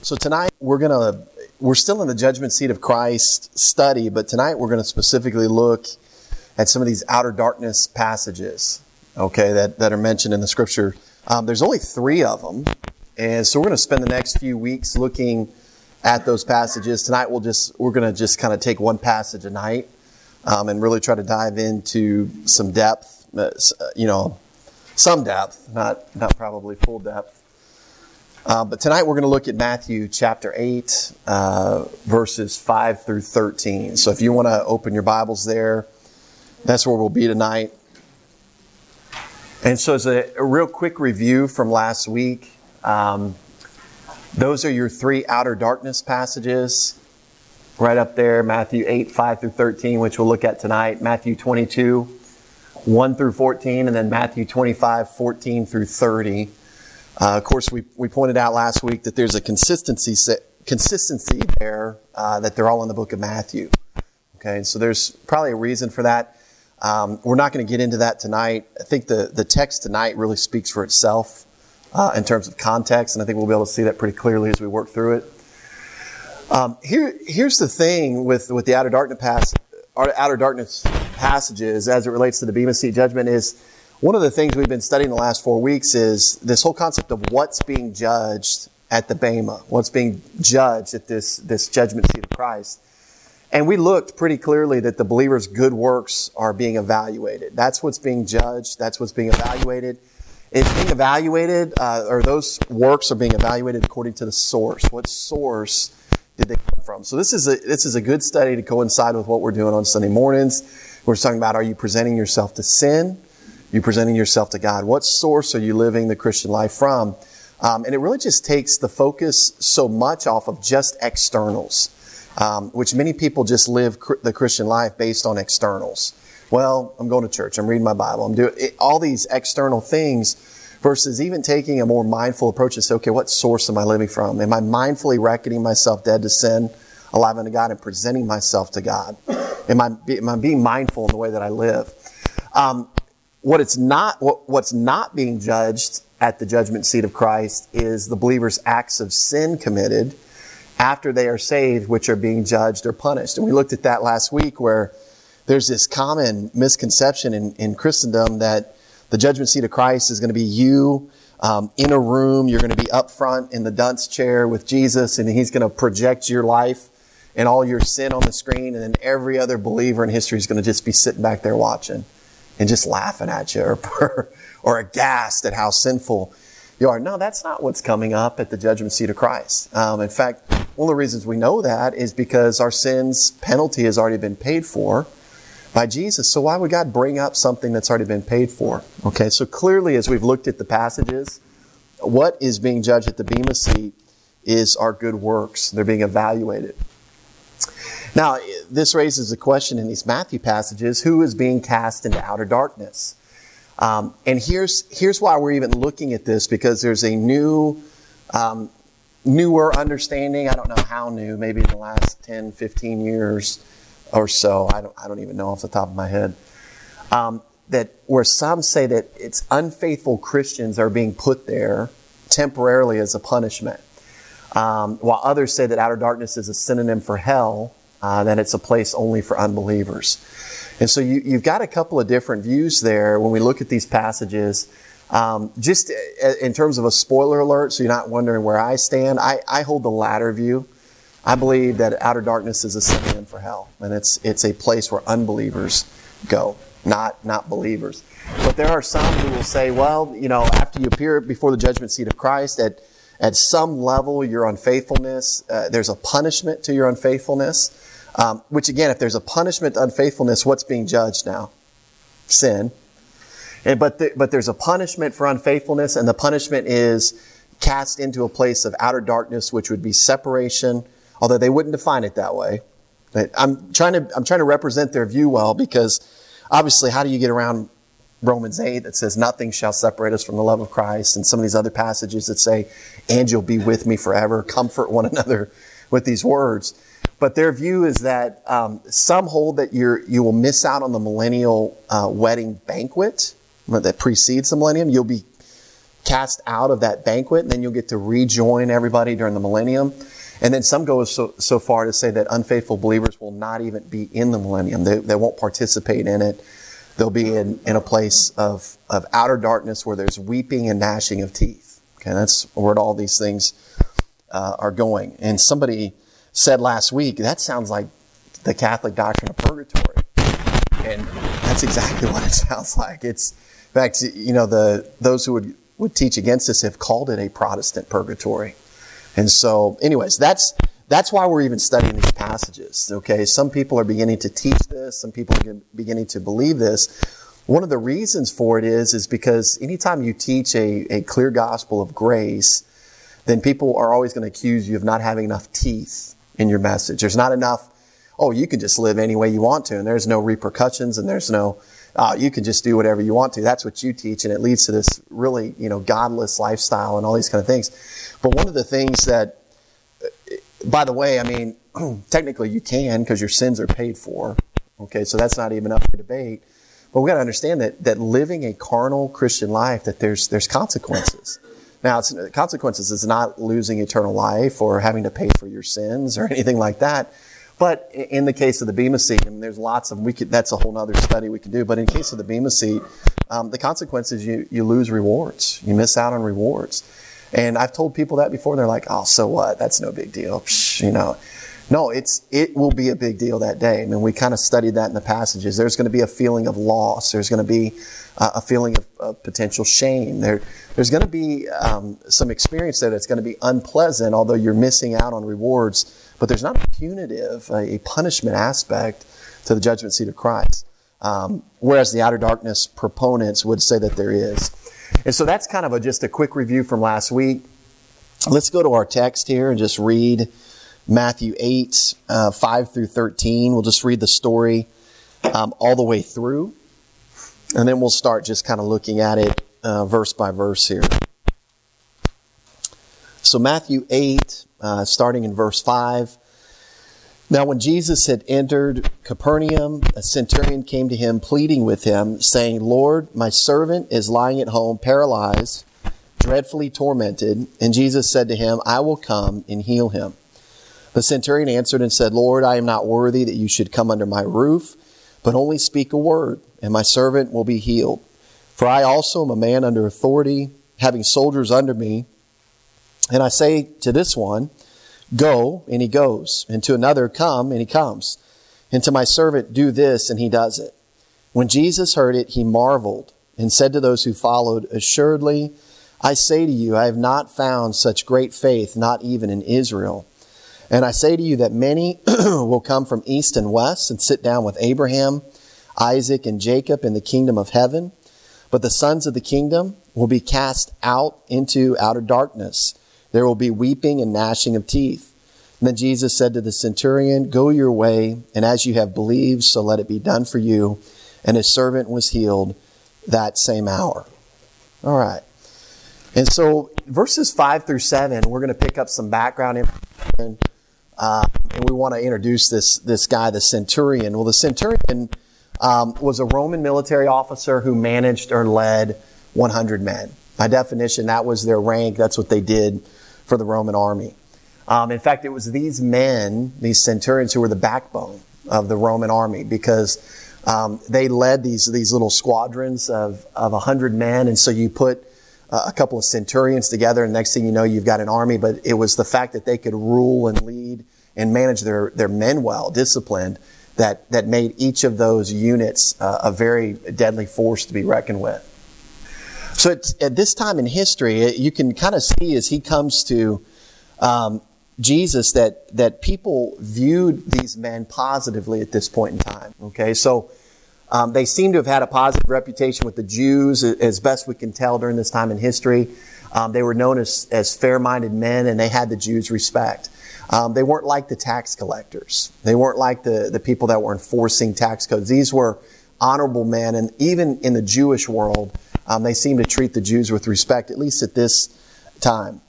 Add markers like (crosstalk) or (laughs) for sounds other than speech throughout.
So tonight we're gonna we're still in the judgment seat of Christ study, but tonight we're going to specifically look at some of these outer darkness passages, okay, that, that are mentioned in the scripture. Um, there's only three of them, and so we're going to spend the next few weeks looking at those passages. Tonight we'll just we're going to just kind of take one passage a night um, and really try to dive into some depth, uh, you know, some depth, not not probably full depth. Uh, but tonight we're going to look at Matthew chapter 8, uh, verses 5 through 13. So if you want to open your Bibles there, that's where we'll be tonight. And so, as a, a real quick review from last week, um, those are your three outer darkness passages right up there Matthew 8, 5 through 13, which we'll look at tonight, Matthew 22, 1 through 14, and then Matthew 25, 14 through 30. Uh, of course, we, we pointed out last week that there's a consistency consistency there uh, that they're all in the book of Matthew. Okay, so there's probably a reason for that. Um, we're not going to get into that tonight. I think the, the text tonight really speaks for itself uh, in terms of context, and I think we'll be able to see that pretty clearly as we work through it. Um, here, here's the thing with, with the outer darkness, pass, outer darkness passages as it relates to the Bema Seat judgment is one of the things we've been studying the last four weeks is this whole concept of what's being judged at the Bema, what's being judged at this, this judgment seat of Christ. And we looked pretty clearly that the believer's good works are being evaluated. That's what's being judged. That's what's being evaluated. It's being evaluated, uh, or those works are being evaluated according to the source. What source did they come from? So this is a, this is a good study to coincide with what we're doing on Sunday mornings. We're talking about, are you presenting yourself to sin? You presenting yourself to God? What source are you living the Christian life from? Um, and it really just takes the focus so much off of just externals, um, which many people just live cr- the Christian life based on externals. Well, I'm going to church. I'm reading my Bible. I'm doing it, all these external things versus even taking a more mindful approach to say, okay, what source am I living from? Am I mindfully reckoning myself dead to sin, alive unto God, and presenting myself to God? Am I, am I being mindful in the way that I live? Um, what it's not, what, what's not being judged at the judgment seat of Christ is the believer's acts of sin committed after they are saved, which are being judged or punished. And we looked at that last week where there's this common misconception in, in Christendom that the judgment seat of Christ is going to be you um, in a room. You're going to be up front in the dunce chair with Jesus, and He's going to project your life and all your sin on the screen, and then every other believer in history is going to just be sitting back there watching and just laughing at you or, or aghast at how sinful you are. No, that's not what's coming up at the judgment seat of Christ. Um, in fact, one of the reasons we know that is because our sins penalty has already been paid for by Jesus. So why would God bring up something that's already been paid for? Okay, so clearly as we've looked at the passages, what is being judged at the Bema seat is our good works. They're being evaluated. Now, this raises a question in these Matthew passages who is being cast into outer darkness? Um, and here's, here's why we're even looking at this because there's a new, um, newer understanding. I don't know how new, maybe in the last 10, 15 years or so. I don't, I don't even know off the top of my head. Um, that where some say that it's unfaithful Christians are being put there temporarily as a punishment. Um, while others say that outer darkness is a synonym for hell, uh, that it's a place only for unbelievers. And so you, have got a couple of different views there when we look at these passages. Um, just uh, in terms of a spoiler alert, so you're not wondering where I stand, I, I hold the latter view. I believe that outer darkness is a synonym for hell, and it's it's a place where unbelievers go, not not believers. But there are some who will say, well, you know, after you appear before the judgment seat of Christ, at at some level, your unfaithfulness, uh, there's a punishment to your unfaithfulness. Um, which again, if there's a punishment to unfaithfulness, what's being judged now? Sin. And, but, the, but there's a punishment for unfaithfulness, and the punishment is cast into a place of outer darkness, which would be separation, although they wouldn't define it that way. But I'm trying to, I'm trying to represent their view well because obviously, how do you get around Romans 8 that says, Nothing shall separate us from the love of Christ, and some of these other passages that say, And you'll be with me forever, comfort one (laughs) another with these words. But their view is that um, some hold that you you will miss out on the millennial uh, wedding banquet that precedes the millennium. You'll be cast out of that banquet, and then you'll get to rejoin everybody during the millennium. And then some go so, so far to say that unfaithful believers will not even be in the millennium. They, they won't participate in it. They'll be in, in a place of, of outer darkness where there's weeping and gnashing of teeth. Okay, that's where all these things uh, are going. And somebody said last week, that sounds like the Catholic doctrine of purgatory. And that's exactly (laughs) what it sounds like. It's, in fact, you know, the, those who would, would teach against this have called it a Protestant purgatory. And so, anyways, that's that's why we're even studying these passages. Okay, some people are beginning to teach this. Some people are beginning to believe this. One of the reasons for it is is because anytime you teach a, a clear gospel of grace, then people are always going to accuse you of not having enough teeth in your message. There's not enough. Oh, you can just live any way you want to, and there's no repercussions, and there's no. Uh, you can just do whatever you want to. That's what you teach, and it leads to this really, you know, godless lifestyle and all these kind of things. But one of the things that, by the way, I mean, (clears throat) technically you can because your sins are paid for. Okay, so that's not even up for debate. But we got to understand that that living a carnal Christian life, that there's there's consequences. Now, it's, consequences is not losing eternal life or having to pay for your sins or (laughs) anything like that. But in the case of the Bema seat, and there's lots of we could that's a whole other study we could do. But in case of the Bema seat, um, the consequences you you lose rewards, you miss out on rewards. And I've told people that before. They're like, "Oh, so what? That's no big deal." Psh, you know, no, it's it will be a big deal that day. I mean, we kind of studied that in the passages. There's going to be a feeling of loss. There's going to be uh, a feeling of, of, potential shame. There, there's going to be um, some experience that it's going to be unpleasant, although you're missing out on rewards. But there's not a punitive, a, a punishment aspect to the judgment seat of Christ. Um, whereas the outer darkness proponents would say that there is. And so that's kind of a, just a quick review from last week. Let's go to our text here and just read Matthew 8, uh, 5 through 13. We'll just read the story um, all the way through. And then we'll start just kind of looking at it uh, verse by verse here. So, Matthew 8, uh, starting in verse 5. Now, when Jesus had entered Capernaum, a centurion came to him, pleading with him, saying, Lord, my servant is lying at home, paralyzed, dreadfully tormented. And Jesus said to him, I will come and heal him. The centurion answered and said, Lord, I am not worthy that you should come under my roof, but only speak a word, and my servant will be healed. For I also am a man under authority, having soldiers under me. And I say to this one, Go, and he goes. And to another, Come, and he comes. And to my servant, Do this, and he does it. When Jesus heard it, he marveled and said to those who followed, Assuredly, I say to you, I have not found such great faith, not even in Israel. And I say to you that many (clears throat) will come from east and west and sit down with Abraham, Isaac, and Jacob in the kingdom of heaven. But the sons of the kingdom will be cast out into outer darkness. There will be weeping and gnashing of teeth. And then Jesus said to the centurion, Go your way, and as you have believed, so let it be done for you. And his servant was healed that same hour. All right. And so, verses 5 through 7, we're going to pick up some background information. Uh, and we want to introduce this, this guy, the centurion. Well, the centurion um, was a Roman military officer who managed or led 100 men. By definition, that was their rank. That's what they did for the Roman army. Um, in fact, it was these men, these centurions, who were the backbone of the Roman army because um, they led these these little squadrons of of hundred men, and so you put uh, a couple of centurions together, and next thing you know, you've got an army. But it was the fact that they could rule and lead and manage their their men well, disciplined, that that made each of those units uh, a very deadly force to be reckoned with. So at this time in history, you can kind of see as he comes to um, Jesus that that people viewed these men positively at this point in time. Okay, so um, they seem to have had a positive reputation with the Jews, as best we can tell during this time in history. Um, they were known as, as fair-minded men, and they had the Jews' respect. Um, they weren't like the tax collectors. They weren't like the, the people that were enforcing tax codes. These were honorable men, and even in the Jewish world, um, they seem to treat the Jews with respect, at least at this time.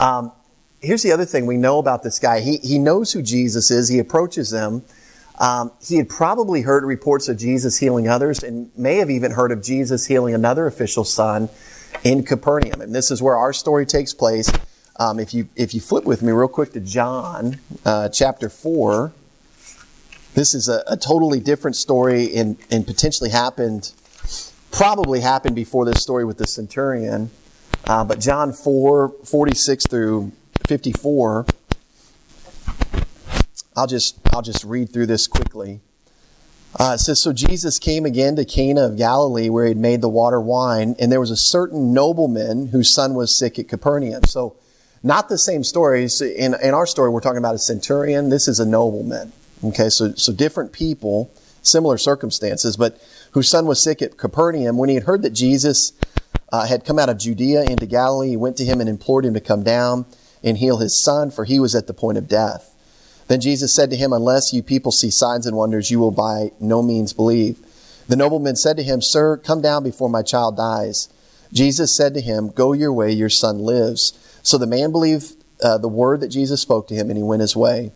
Um, here's the other thing we know about this guy. He, he knows who Jesus is. He approaches them. Um, he had probably heard reports of Jesus healing others and may have even heard of Jesus healing another official's son in Capernaum. And this is where our story takes place. Um, if, you, if you flip with me real quick to John uh, chapter 4, this is a, a, totally different story and, and potentially happened, probably happened before this story with the centurion. Uh, but John 4, 46 through 54, I'll just, I'll just read through this quickly. Uh, it says, So Jesus came again to Cana of Galilee, where he had made the water wine, and there was a certain nobleman whose son was sick at Capernaum. So, not the same stories. In, in our story, we're talking about a centurion. This is a nobleman. Okay, so, so different people, similar circumstances, but whose son was sick at Capernaum. When he had heard that Jesus uh, had come out of Judea into Galilee, he went to him and implored him to come down and heal his son, for he was at the point of death. Then Jesus said to him, Unless you people see signs and wonders, you will by no means believe. The nobleman said to him, Sir, come down before my child dies. Jesus said to him, Go your way, your son lives. So the man believed uh, the word that Jesus spoke to him, and he went his way.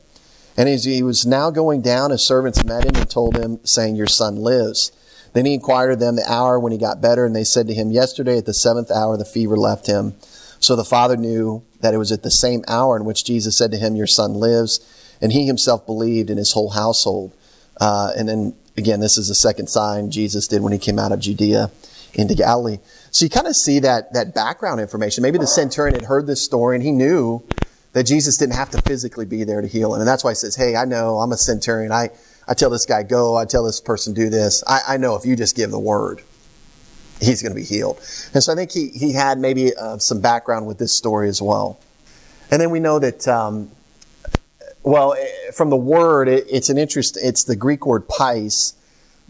And as he was now going down, his servants met him and told him, saying, Your son lives. Then he inquired of them the hour when he got better, and they said to him, Yesterday at the seventh hour the fever left him. So the father knew that it was at the same hour in which Jesus said to him, Your son lives. And he himself believed in his whole household. Uh, and then again, this is the second sign Jesus did when he came out of Judea into Galilee. So you kind of see that, that background information. Maybe the centurion had heard this story and he knew that Jesus didn't have to physically be there to heal him. And that's why he says, Hey, I know I'm a centurion. I, I tell this guy, go. I tell this person, do this. I, I know if you just give the word, he's going to be healed. And so I think he, he had maybe uh, some background with this story as well. And then we know that um, well, eh, from the word, it, it's an interest. It's the Greek word pais,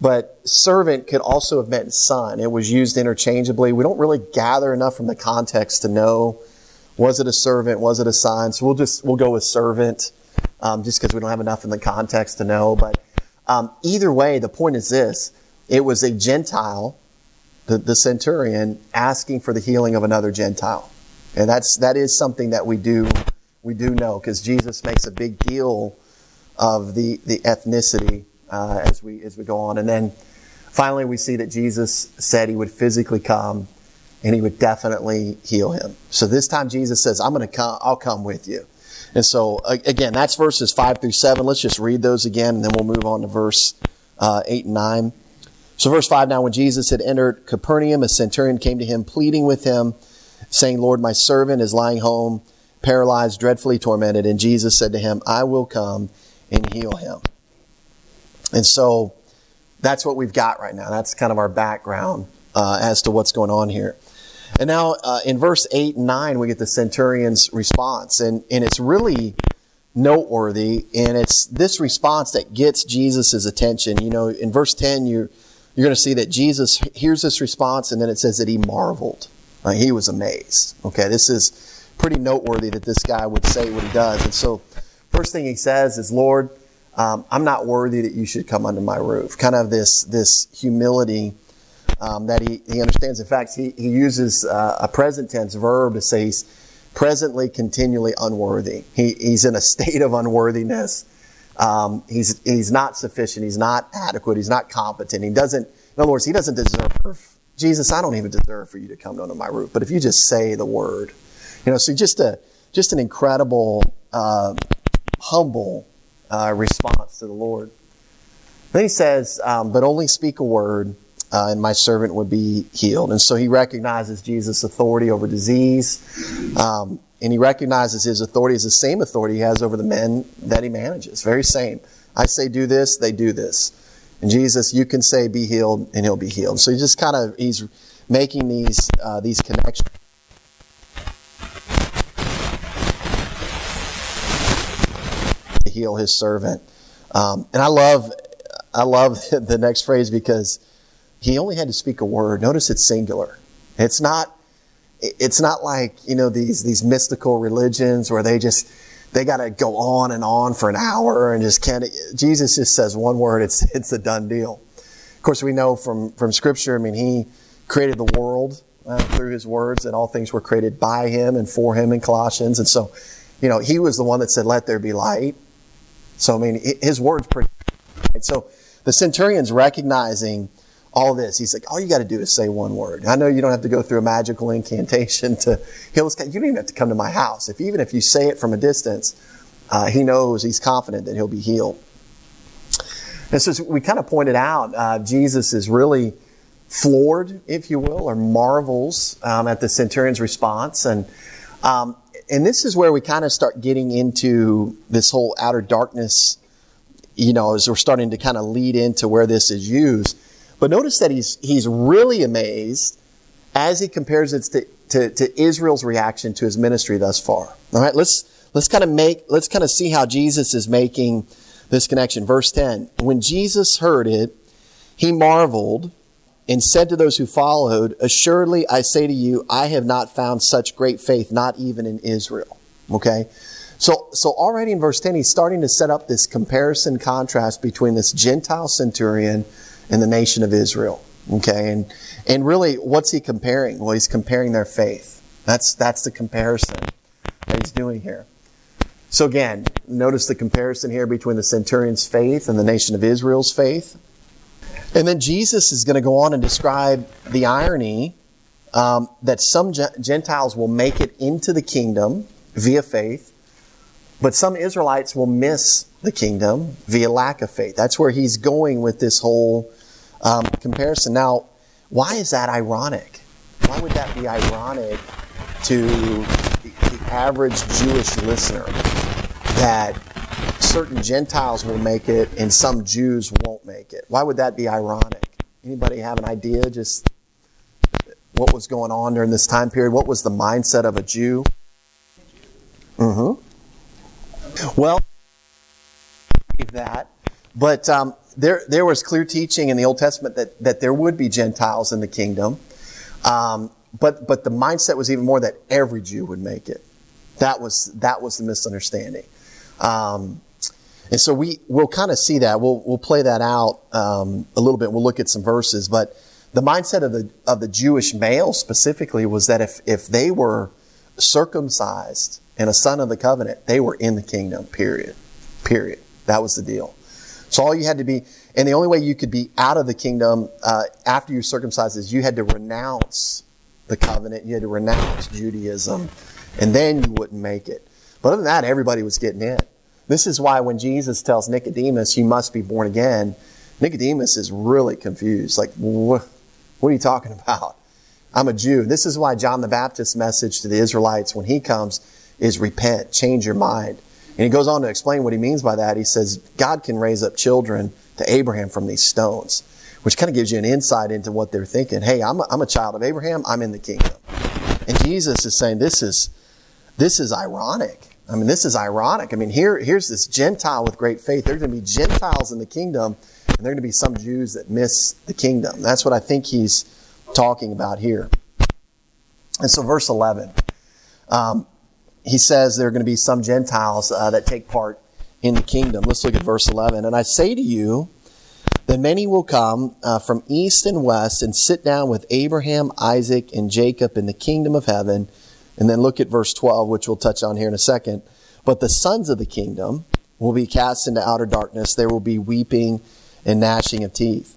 but servant could also have meant son. It was used interchangeably. We don't really gather enough from the context to know was it a servant, was it a sign? So we'll just we'll go with servant, um, just because we don't have enough in the context to know. But um, either way, the point is this: it was a Gentile, the, the centurion, asking for the healing of another Gentile, and that's that is something that we do we do know because Jesus makes a big deal of the, the ethnicity uh, as we as we go on. And then finally, we see that Jesus said he would physically come and he would definitely heal him. So this time, Jesus says, "I'm going to come. I'll come with you." And so again, that's verses five through seven. Let's just read those again, and then we'll move on to verse uh, eight and nine. So verse five. Now, when Jesus had entered Capernaum, a centurion came to him, pleading with him, saying, "Lord, my servant is lying home." paralyzed, dreadfully tormented, and Jesus said to him, I will come and heal him. And so that's what we've got right now. That's kind of our background uh, as to what's going on here. And now uh, in verse 8 and 9, we get the centurion's response. And, and it's really noteworthy. And it's this response that gets Jesus' attention. You know, in verse 10, you're, you're going to see that Jesus hears this response, and then it says that he marveled. he was amazed. Okay, this is pretty noteworthy that this guy would say what he does. And so, first thing he says is, Lord, um, I'm not worthy that you should come under my roof. Kind of this, this humility um, that he, he understands. In fact, he, he uses uh, a present tense verb to say he's presently, continually unworthy. He, he's in a state of unworthiness. Um, he's, he's not sufficient. He's not adequate. He's not competent. He doesn't, in other words, he doesn't deserve. Jesus, I don't even deserve for you to come under my roof. But if you just say the word, you know, so just a just an incredible, uh, humble uh, response to the Lord. Then he says, um, "But only speak a word, uh, and my servant would be healed." And so he recognizes Jesus' authority over disease, um, and he recognizes his authority as the same authority he has over the men that he manages. Very same. I say do this, they do this. And Jesus, you can say be healed, and he'll be healed. So he just kind of he's making these uh, these connections. To heal his servant. Um, and I love, I love (laughs) the next phrase because he only had to speak a word. Notice it's singular. It's not, it's not like, you know, these, these mystical religions where they just, they got to go on and on for an hour and just can't, Jesus just says one word. It's, (laughs) it's a done deal. Of course, we know from, from scripture, I mean, he created the world uh, through his words and all things were created by him and for him in Colossians. And so, you know, he was the one that said, let there be light. So, I mean, his word's pretty. Right? So, the centurion's recognizing all this. He's like, all you got to do is say one word. I know you don't have to go through a magical incantation to heal this guy. You don't even have to come to my house. If even if you say it from a distance, uh, he knows he's confident that he'll be healed. And so we kind of pointed out, uh, Jesus is really floored, if you will, or marvels um, at the centurion's response. And um, and this is where we kind of start getting into this whole outer darkness, you know, as we're starting to kind of lead into where this is used. But notice that he's he's really amazed as he compares it to, to, to Israel's reaction to his ministry thus far. All right, let's let's kind of make let's kind of see how Jesus is making this connection. Verse 10. When Jesus heard it, he marveled and said to those who followed, Assuredly, I say to you, I have not found such great faith, not even in Israel. Okay? So, so already in verse 10, he's starting to set up this comparison contrast between this Gentile centurion and the nation of Israel. Okay? And, and really, what's he comparing? Well, he's comparing their faith. That's, that's the comparison that he's doing here. So again, notice the comparison here between the centurion's faith and the nation of Israel's faith. And then Jesus is going to go on and describe the irony um, that some Gentiles will make it into the kingdom via faith, but some Israelites will miss the kingdom via lack of faith. That's where he's going with this whole um, comparison. Now, why is that ironic? Why would that be ironic to the, average Jewish listener that certain Gentiles will make it and some Jews won't make it. Why would that be ironic? Anybody have an idea just what was going on during this time period? What was the mindset of a Jew? Mm-hmm. Well, that, but um, there there was clear teaching in the Old Testament that that there would be Gentiles in the kingdom, um, but but the mindset was even more that every Jew would make it. That was that was the misunderstanding. Um, and so we we'll kind of see that. We'll we'll play that out um, a little bit. We'll look at some verses, but the mindset of the of the Jewish male specifically was that if if they were circumcised and a son of the covenant, they were in the kingdom. Period. Period. That was the deal. So all you had to be, and the only way you could be out of the kingdom uh, after you circumcised is you had to renounce the covenant. You had to renounce Judaism, and then you wouldn't make it. But other than that, everybody was getting in. This is why when Jesus tells Nicodemus, you must be born again, Nicodemus is really confused. Like, what, what are you talking about? I'm a Jew. This is why John the Baptist's message to the Israelites when he comes is repent, change your mind. And he goes on to explain what he means by that. He says, God can raise up children to Abraham from these stones, which kind of gives you an insight into what they're thinking. Hey, I'm a, I'm a child of Abraham. I'm in the kingdom. And Jesus is saying, this is, this is ironic. I mean, this is ironic. I mean, here, here's this Gentile with great faith. There's going to be Gentiles in the kingdom, and there are going to be some Jews that miss the kingdom. That's what I think he's talking about here. And so, verse 11, um, he says there are going to be some Gentiles uh, that take part in the kingdom. Let's look at verse 11. And I say to you that many will come uh, from east and west and sit down with Abraham, Isaac, and Jacob in the kingdom of heaven and then look at verse 12, which we'll touch on here in a second. But the sons of the kingdom will be cast into outer darkness. There will be weeping and gnashing of teeth.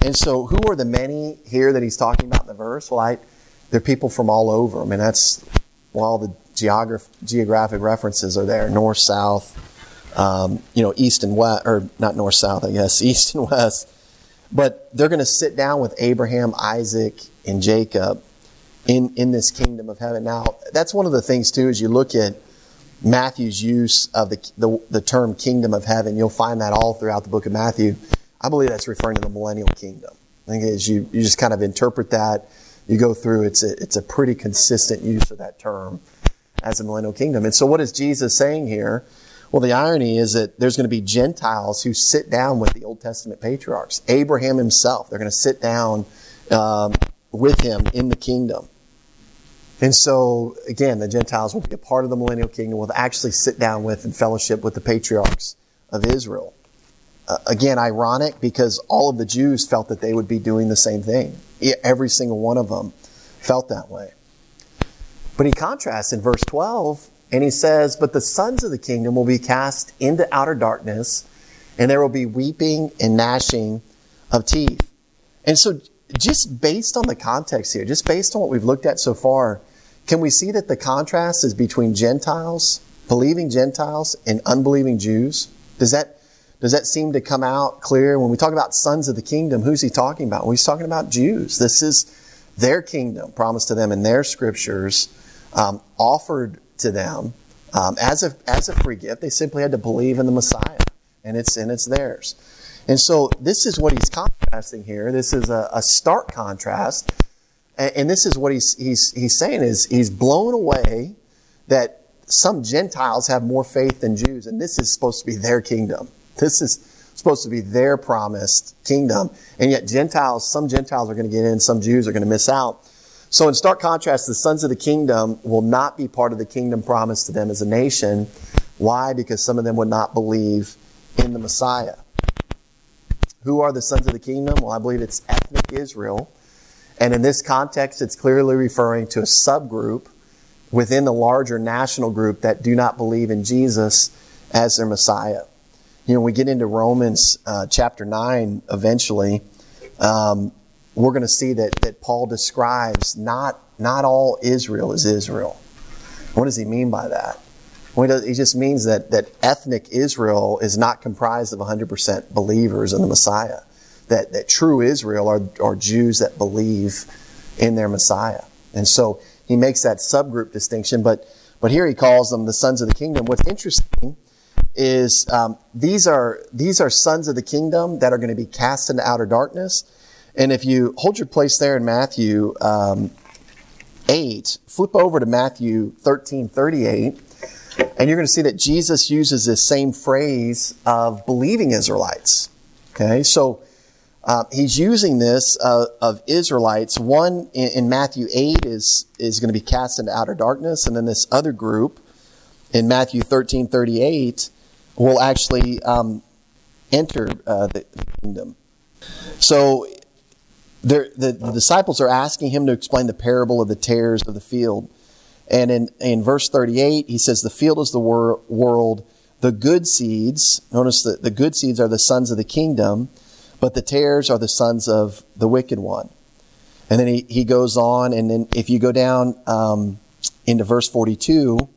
And so, who are the many here that he's talking about in the verse? Well, I, they're people from all over. I mean, that's well, the geograph- geographic references are there north, south, um, you know, east and west, or not north, south, I guess, (laughs) east and west. But they're going to sit down with Abraham, Isaac, and Jacob in, in this kingdom of heaven. Now, that's one of the things, too, as you look at Matthew's use of the, the, the term kingdom of heaven, you'll find that all throughout the book of Matthew. I believe that's referring to the millennial kingdom. I think as you, you just kind of interpret that, you go through, it's a, it's a pretty consistent use of that term as a millennial kingdom. And so, what is Jesus saying here? Well, the irony is that there's going to be Gentiles who sit down with the Old Testament patriarchs. Abraham himself, they're going to sit down um, with him in the kingdom. And so, again, the Gentiles will be a part of the millennial kingdom, will actually sit down with and fellowship with the patriarchs of Israel. Uh, again, ironic because all of the Jews felt that they would be doing the same thing. Every single one of them felt that way. But he contrasts in verse 12 and he says, But the sons of the kingdom will be cast into outer darkness, and there will be weeping and gnashing of teeth. And so, just based on the context here, just based on what we've looked at so far, can we see that the contrast is between Gentiles, believing Gentiles, and unbelieving Jews? Does that does that seem to come out clear when we talk about sons of the kingdom? Who's he talking about? Well, he's talking about Jews. This is their kingdom promised to them in their scriptures, um, offered to them um, as a as a free gift. They simply had to believe in the Messiah, and it's and it's theirs. And so this is what he's contrasting here. This is a, a stark contrast, and, and this is what he's he's he's saying is he's blown away that some Gentiles have more faith than Jews, and this is supposed to be their kingdom. This is supposed to be their promised kingdom, and yet Gentiles, some Gentiles are going to get in, some Jews are going to miss out. So, in stark contrast, the sons of the kingdom will not be part of the kingdom promised to them as a nation. Why? Because some of them would not believe in the Messiah. Who are the sons of the kingdom? Well, I believe it's ethnic Israel. And in this context, it's clearly referring to a subgroup within the larger national group that do not believe in Jesus as their Messiah. You know, we get into Romans uh, chapter 9 eventually. Um, we're going to see that, that Paul describes not, not all Israel is Israel. What does he mean by that? Well, he just means that, that ethnic Israel is not comprised of 100% believers in the Messiah. That, that true Israel are, are Jews that believe in their Messiah. And so he makes that subgroup distinction, but, but here he calls them the sons of the kingdom. What's interesting is um, these, are, these are sons of the kingdom that are going to be cast into outer darkness. And if you hold your place there in Matthew um, 8, flip over to Matthew 13 38 and you're going to see that Jesus uses this same phrase of believing Israelites. Okay, so uh, he's using this uh, of Israelites. One in, in, Matthew 8 is, is going to be cast into outer darkness, and then this other group in Matthew 13 38 will actually um, enter uh, the, the, kingdom. So the, the disciples are asking him to explain the parable of the tares of the field. And in, in verse 38, he says, The field is the wor- world, the good seeds, notice that the good seeds are the sons of the kingdom, but the tares are the sons of the wicked one. And then he, he goes on, and then if you go down um, into verse 42,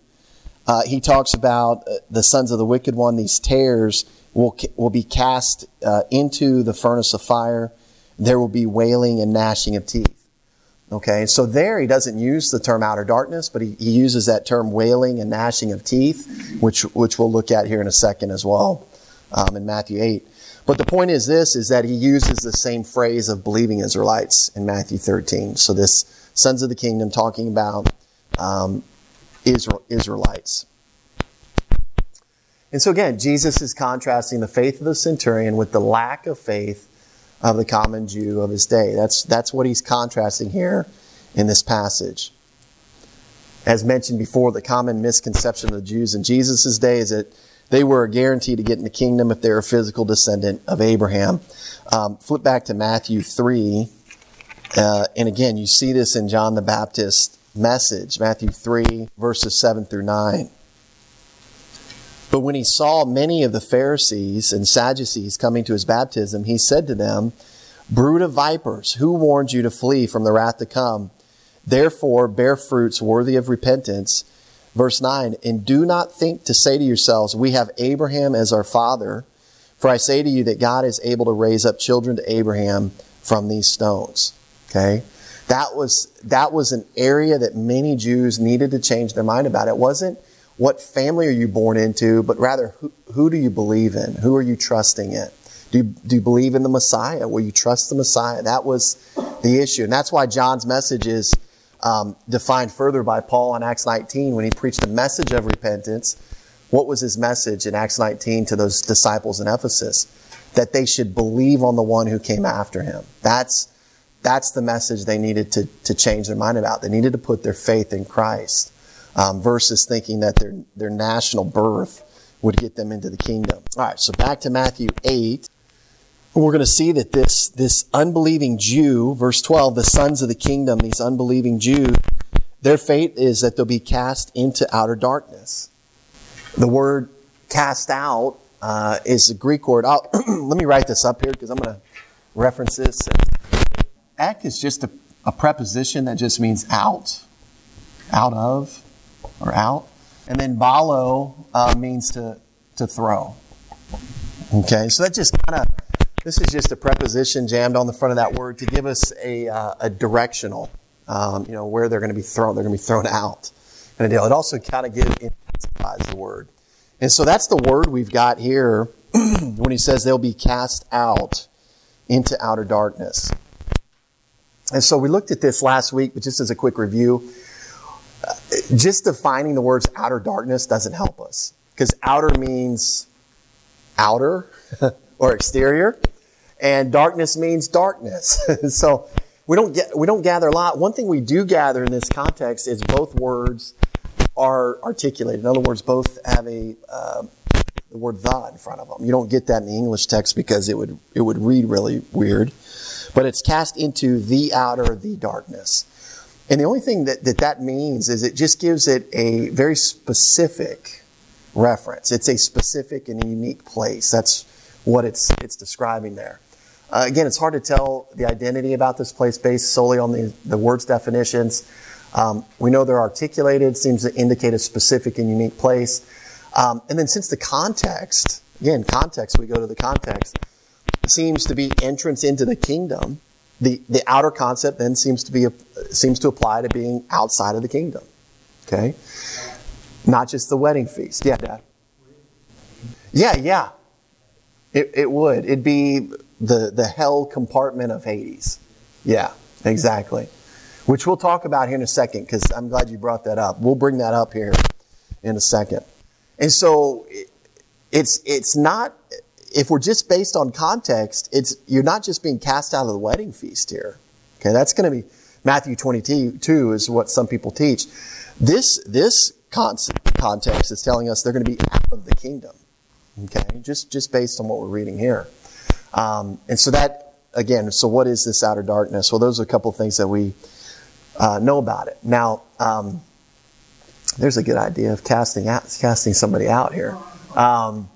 uh, he talks about uh, the sons of the wicked one, these tares will, will be cast uh, into the furnace of fire. There will be wailing and gnashing of teeth. Okay, so there he doesn't use the term outer darkness, but he, he uses that term wailing and gnashing of teeth, which, which we'll look at here in a second as well um, in Matthew 8. But the point is this, is that he uses the same phrase of believing Israelites in Matthew 13. So this sons of the kingdom talking about um, Israel, Israelites. And so again, Jesus is contrasting the faith of the centurion with the lack of faith of the common Jew of his day. That's, that's what he's contrasting here in this passage. As mentioned before, the common misconception of the Jews in Jesus' day is that they were guaranteed to get in the kingdom if they're a physical descendant of Abraham. Um, flip back to Matthew 3. Uh, and again, you see this in John the Baptist's message, Matthew 3, verses 7 through 9. But when he saw many of the Pharisees and Sadducees coming to his baptism, he said to them, Brood of vipers, who warned you to flee from the wrath to come? Therefore, bear fruits worthy of repentance. Verse 9, and do not think to say to yourselves, We have Abraham as our father. For I say to you that God is able to raise up children to Abraham from these stones. Okay? That was, that was an area that many Jews needed to change their mind about. It wasn't what family are you born into, but rather who, who do you believe in? Who are you trusting in? Do you, do you believe in the Messiah? Will you trust the Messiah? That was the issue. And that's why John's message is um, defined further by Paul in Acts 19 when he preached the message of repentance. What was his message in Acts 19 to those disciples in Ephesus? That they should believe on the one who came after him. That's, that's the message they needed to, to change their mind about. They needed to put their faith in Christ um, versus thinking that their, their national birth would get them into the kingdom. All right, so back to Matthew 8. We're going to see that this, this unbelieving Jew, verse 12, the sons of the kingdom, these unbelieving Jews, their fate is that they'll be cast into outer darkness. The word cast out uh, is a Greek word. (clears throat) Let me write this up here because I'm going to reference this. ek is just a, a preposition that just means out, out of, or out. And then balo uh, means to, to throw. Okay, so that just kind of, this is just a preposition jammed on the front of that word to give us a, uh, a directional, um, you know, where they're going to be thrown. They're going to be thrown out. And It also kind of gives the word. And so that's the word we've got here (clears throat) when he says they'll be cast out into outer darkness. And so we looked at this last week, but just as a quick review, just defining the words outer darkness doesn't help us because outer means outer (laughs) or exterior and darkness means darkness. (laughs) so we don't get, we don't gather a lot. One thing we do gather in this context is both words are articulated. In other words, both have a, uh, the word the in front of them. You don't get that in the English text because it would, it would read really weird. But it's cast into the outer, the darkness. And the only thing that, that that means is it just gives it a very specific reference. It's a specific and unique place. That's what it's, it's describing there. Uh, again, it's hard to tell the identity about this place based solely on the, the words definitions. Um, we know they're articulated, seems to indicate a specific and unique place. Um, and then since the context, again, context, we go to the context, seems to be entrance into the kingdom, the, the outer concept then seems to be seems to apply to being outside of the kingdom. Okay? Not just the wedding feast. Yeah, Dad. Yeah, yeah. It, it would. It'd be the, the hell compartment of Hades. Yeah, exactly. Which we'll talk about here in a second because I'm glad you brought that up. We'll bring that up here in a second. And so it's, it's not if we're just based on context, it's you're not just being cast out of the wedding feast here. Okay, that's going to be Matthew 22 is what some people teach. This this context is telling us they're going to be out of the kingdom. Okay, just just based on what we're reading here, um, and so that again. So what is this outer darkness? Well, those are a couple of things that we uh, know about it. Now, um, there's a good idea of casting out casting somebody out here. Um,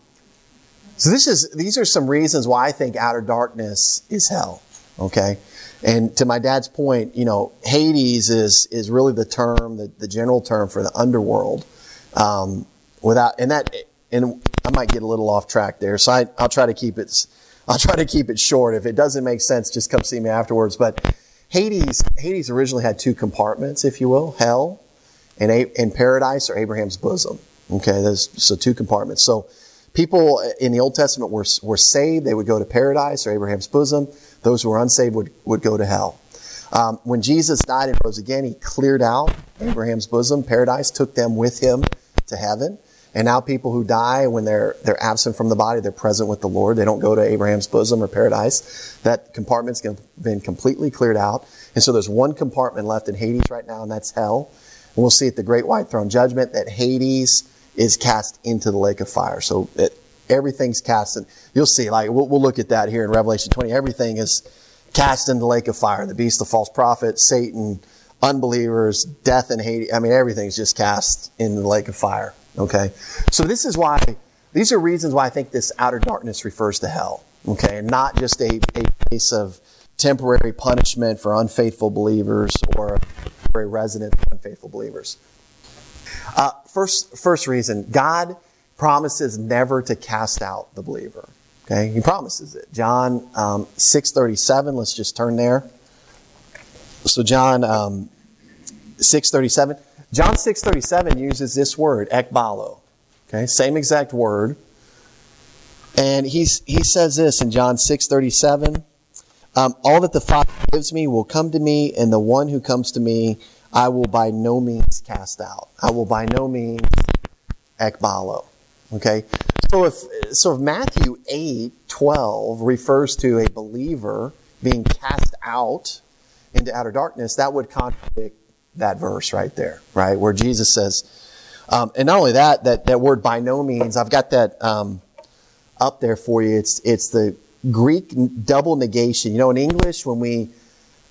so this is these are some reasons why I think outer darkness is hell. Okay. And to my dad's point, you know, Hades is is really the term, the, the general term for the underworld. Um, without and that and I might get a little off track there, so I, I'll try to keep it. I'll try to keep it short. If it doesn't make sense, just come see me afterwards. But Hades, Hades originally had two compartments, if you will, hell and, and paradise or Abraham's bosom. Okay, so two compartments. So People in the Old Testament were, were saved. They would go to paradise or Abraham's bosom. Those who were unsaved would, would go to hell. Um, when Jesus died and rose again, he cleared out Abraham's bosom, paradise, took them with him to heaven. And now people who die when they're, they're absent from the body, they're present with the Lord. They don't go to Abraham's bosom or paradise. That compartment's been completely cleared out. And so there's one compartment left in Hades right now, and that's hell. And we'll see at the great white throne judgment that Hades is cast into the lake of fire. So it, everything's cast, and you'll see. Like we'll, we'll look at that here in Revelation 20. Everything is cast into the lake of fire. The beast, the false prophet, Satan, unbelievers, death and Hades. I mean, everything's just cast in the lake of fire. Okay, so this is why. These are reasons why I think this outer darkness refers to hell. Okay, and not just a, a place of temporary punishment for unfaithful believers or a resident for unfaithful believers. Uh, first, first reason, God promises never to cast out the believer. Okay, He promises it. John um, six thirty seven. Let's just turn there. So John um, six thirty seven. John six thirty seven uses this word ekbalo. Okay, same exact word. And he's, he says this in John six thirty seven. Um, all that the Father gives me will come to me, and the one who comes to me I will by no means cast out. I will by no means ekbalo. Okay? So if, so if Matthew 8, 12 refers to a believer being cast out into outer darkness, that would contradict that verse right there, right? Where Jesus says, um, and not only that, that, that word by no means, I've got that um, up there for you. It's, it's the Greek double negation. You know, in English, when we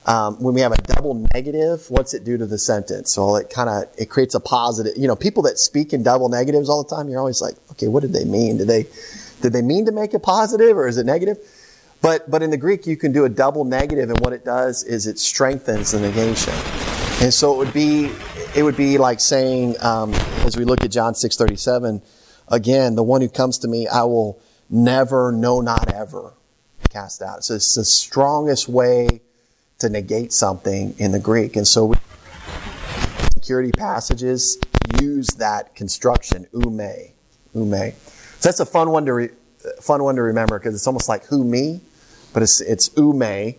um, when we have a double negative, what's it do to the sentence? So it kind of it creates a positive. You know, people that speak in double negatives all the time, you're always like, okay, what did they mean? Did they did they mean to make it positive or is it negative? But, but in the Greek, you can do a double negative, and what it does is it strengthens the negation. And so it would be, it would be like saying, um, as we look at John 6:37, again, the one who comes to me, I will never, no, not ever cast out. So it's the strongest way to negate something in the Greek. And so we, security passages use that construction, ume, ume. So that's a fun one to re, fun one to remember because it's almost like who me, but it's it's ume, and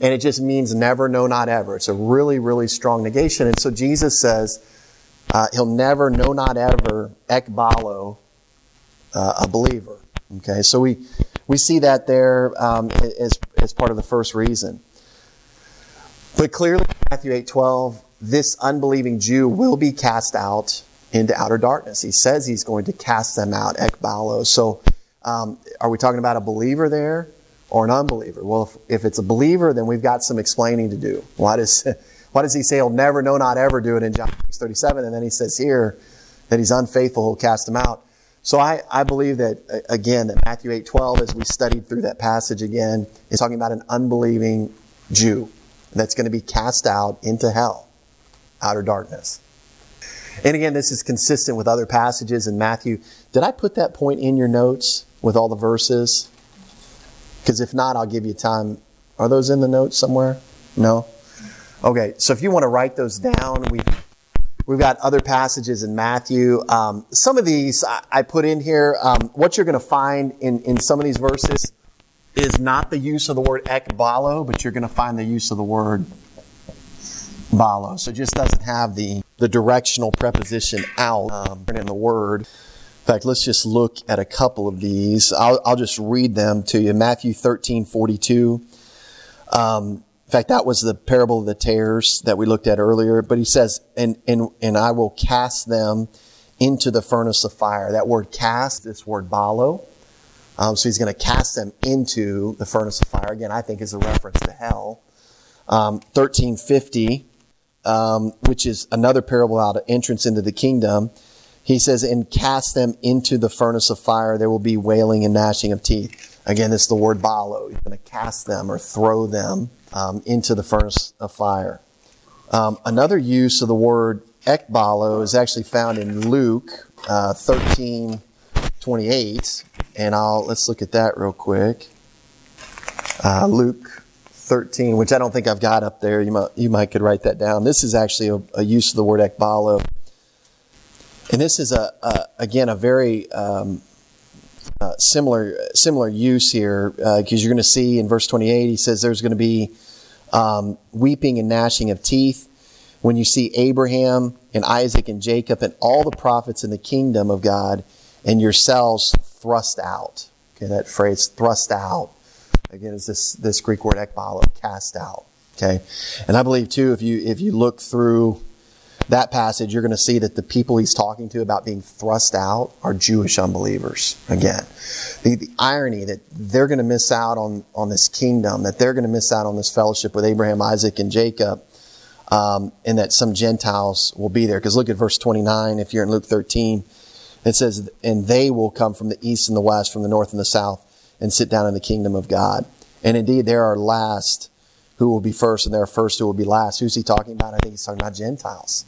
it just means never, no, not ever. It's a really, really strong negation. And so Jesus says uh, he'll never, no, not ever, ekbalo, uh, a believer. Okay, so we we see that there um, as as part of the first reason. But clearly, Matthew eight twelve, this unbelieving Jew will be cast out into outer darkness. He says he's going to cast them out, ekbalo. So, um, are we talking about a believer there or an unbeliever? Well, if, if it's a believer, then we've got some explaining to do. Why does (laughs) why does he say he'll never, no, not ever do it in John six thirty seven, and then he says here that he's unfaithful, he'll cast them out? So I, I believe that, again, that Matthew 8 12, as we studied through that passage again, is talking about an unbelieving Jew that's going to be cast out into hell, outer darkness. And again, this is consistent with other passages in Matthew. Did I put that point in your notes with all the verses? Because if not, I'll give you time. Are those in the notes somewhere? No? Okay, so if you want to write those down, we We've got other passages in Matthew. Um, some of these I, I put in here. Um, what you're going to find in, in some of these verses is not the use of the word ekbalo, but you're going to find the use of the word balo. So it just doesn't have the, the directional preposition out um, in the word. In fact, let's just look at a couple of these. I'll, I'll just read them to you. Matthew 13, 42. Um, in fact, that was the parable of the tares that we looked at earlier. But he says, and, and, and I will cast them into the furnace of fire. That word cast, this word balo. Um, so he's going to cast them into the furnace of fire. Again, I think is a reference to hell. Um, 1350, um, which is another parable out of entrance into the kingdom. He says, and cast them into the furnace of fire. There will be wailing and gnashing of teeth. Again, it's the word balo. He's going to cast them or throw them um, into the furnace of fire. Um, another use of the word ekbalo is actually found in Luke uh, 13 28. And I'll, let's look at that real quick. Uh, Luke 13, which I don't think I've got up there. You might, you might could write that down. This is actually a, a use of the word ekbalo. And this is a, a again a very um, uh, similar similar use here because uh, you're going to see in verse 28 he says there's going to be um, weeping and gnashing of teeth when you see Abraham and Isaac and Jacob and all the prophets in the kingdom of God and yourselves thrust out. Okay, that phrase thrust out again is this this Greek word ekbalo, cast out. Okay, and I believe too if you if you look through that passage, you're going to see that the people he's talking to about being thrust out are Jewish unbelievers. Again, the, the irony that they're going to miss out on, on this kingdom, that they're going to miss out on this fellowship with Abraham, Isaac, and Jacob, um, and that some Gentiles will be there. Because look at verse 29, if you're in Luke 13, it says, And they will come from the east and the west, from the north and the south, and sit down in the kingdom of God. And indeed, there are last who will be first, and there are first who will be last. Who's he talking about? I think he's talking about Gentiles.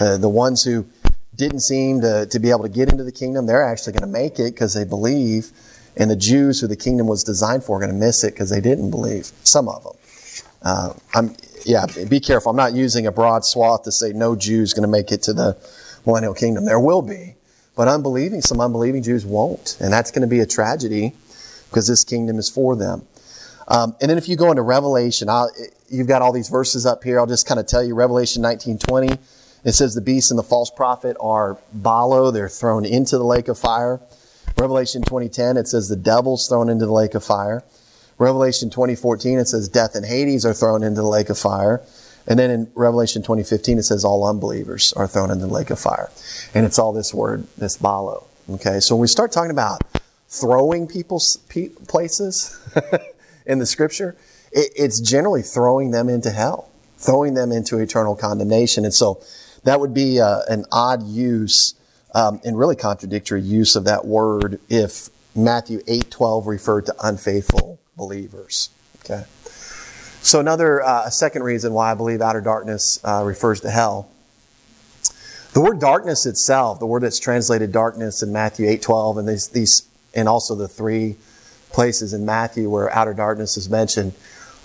Uh, the ones who didn't seem to, to be able to get into the kingdom, they're actually going to make it because they believe. And the Jews who the kingdom was designed for are going to miss it because they didn't believe. Some of them. Uh, I'm, yeah, be careful. I'm not using a broad swath to say no Jew is going to make it to the millennial kingdom. There will be. But unbelieving, some unbelieving Jews won't. And that's going to be a tragedy because this kingdom is for them. Um, and then if you go into Revelation, I'll, you've got all these verses up here. I'll just kind of tell you Revelation 1920. It says the beast and the false prophet are balo. They're thrown into the lake of fire. Revelation 2010, it says the devil's thrown into the lake of fire. Revelation 2014, it says death and Hades are thrown into the lake of fire. And then in Revelation 2015, it says all unbelievers are thrown in the lake of fire. And it's all this word, this balo. Okay, so when we start talking about throwing people's places (laughs) in the scripture, it's generally throwing them into hell, throwing them into eternal condemnation. And so that would be uh, an odd use um, and really contradictory use of that word if Matthew 8:12 referred to unfaithful believers. Okay. So another, uh, second reason why I believe outer darkness uh, refers to hell. The word darkness itself, the word that's translated darkness in Matthew 8:12 and these, these and also the three places in Matthew where outer darkness is mentioned,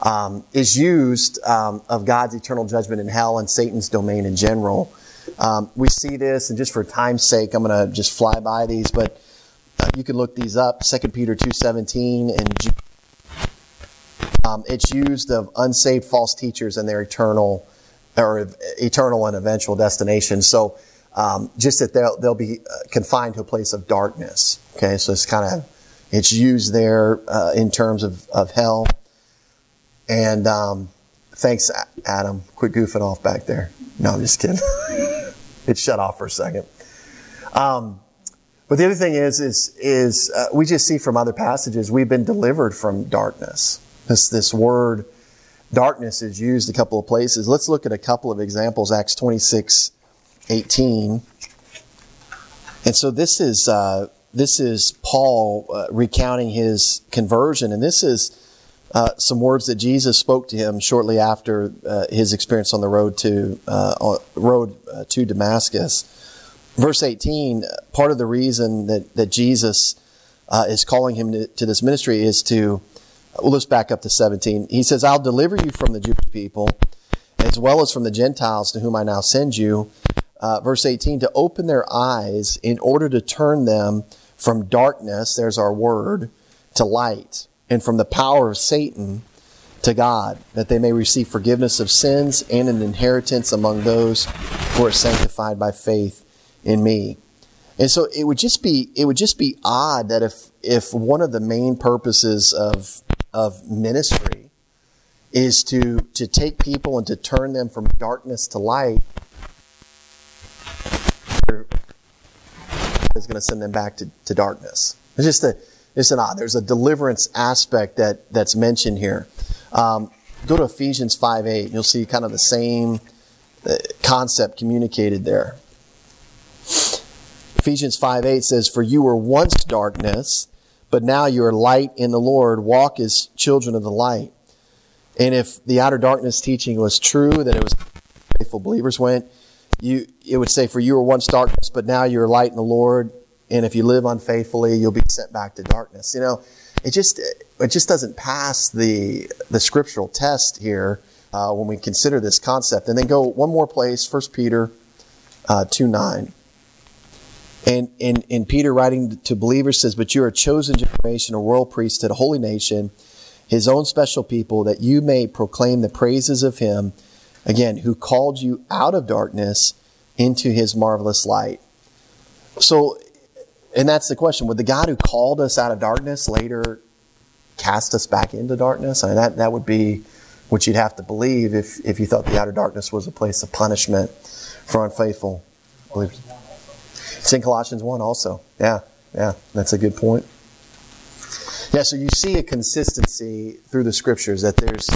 um, is used um, of God's eternal judgment in hell and Satan's domain in general. Um, we see this, and just for time's sake, I'm going to just fly by these, but uh, you can look these up. 2 Peter 2.17 and um, it's used of unsaved false teachers and their eternal or eternal and eventual destination. So um, just that they'll, they'll be uh, confined to a place of darkness. Okay, so it's kind of it's used there uh, in terms of, of hell. And um, thanks, Adam. Quit goofing off back there. No, I'm just kidding. (laughs) it shut off for a second. Um, but the other thing is, is, is uh, we just see from other passages we've been delivered from darkness. This this word darkness is used a couple of places. Let's look at a couple of examples. Acts 26, 18. And so this is uh, this is Paul uh, recounting his conversion, and this is uh, some words that Jesus spoke to him shortly after uh, his experience on the road to uh, road uh, to Damascus. Verse 18. Part of the reason that that Jesus is calling him to, to this ministry is to well, let's back up to 17. He says, I'll deliver you from the Jewish people as well as from the Gentiles to whom I now send you. Uh, verse 18, to open their eyes in order to turn them from darkness, there's our word, to light, and from the power of Satan to God, that they may receive forgiveness of sins and an inheritance among those who are sanctified by faith in me. And so it would just be it would just be odd that if if one of the main purposes of of ministry is to, to take people and to turn them from darkness to light. Is going to send them back to, to darkness. It's just a, it's an odd. There's a deliverance aspect that, that's mentioned here. Um, go to Ephesians 5 8. and You'll see kind of the same uh, concept communicated there. Ephesians 5 8 says, For you were once darkness but now you are light in the Lord. Walk as children of the light. And if the outer darkness teaching was true, that it was faithful believers went, you it would say, For you were once darkness, but now you're light in the Lord. And if you live unfaithfully, you'll be sent back to darkness. You know, it just it just doesn't pass the the scriptural test here uh, when we consider this concept. And then go one more place, First Peter uh, two nine. And, and, and Peter writing to believers says, But you are a chosen generation, a royal priesthood, a holy nation, his own special people, that you may proclaim the praises of him, again, who called you out of darkness into his marvelous light. So, and that's the question. Would the God who called us out of darkness later cast us back into darkness? I mean, that, that would be what you'd have to believe if, if you thought the outer darkness was a place of punishment for unfaithful believers. It's in Colossians 1 also. Yeah, yeah, that's a good point. Yeah, so you see a consistency through the scriptures that there's,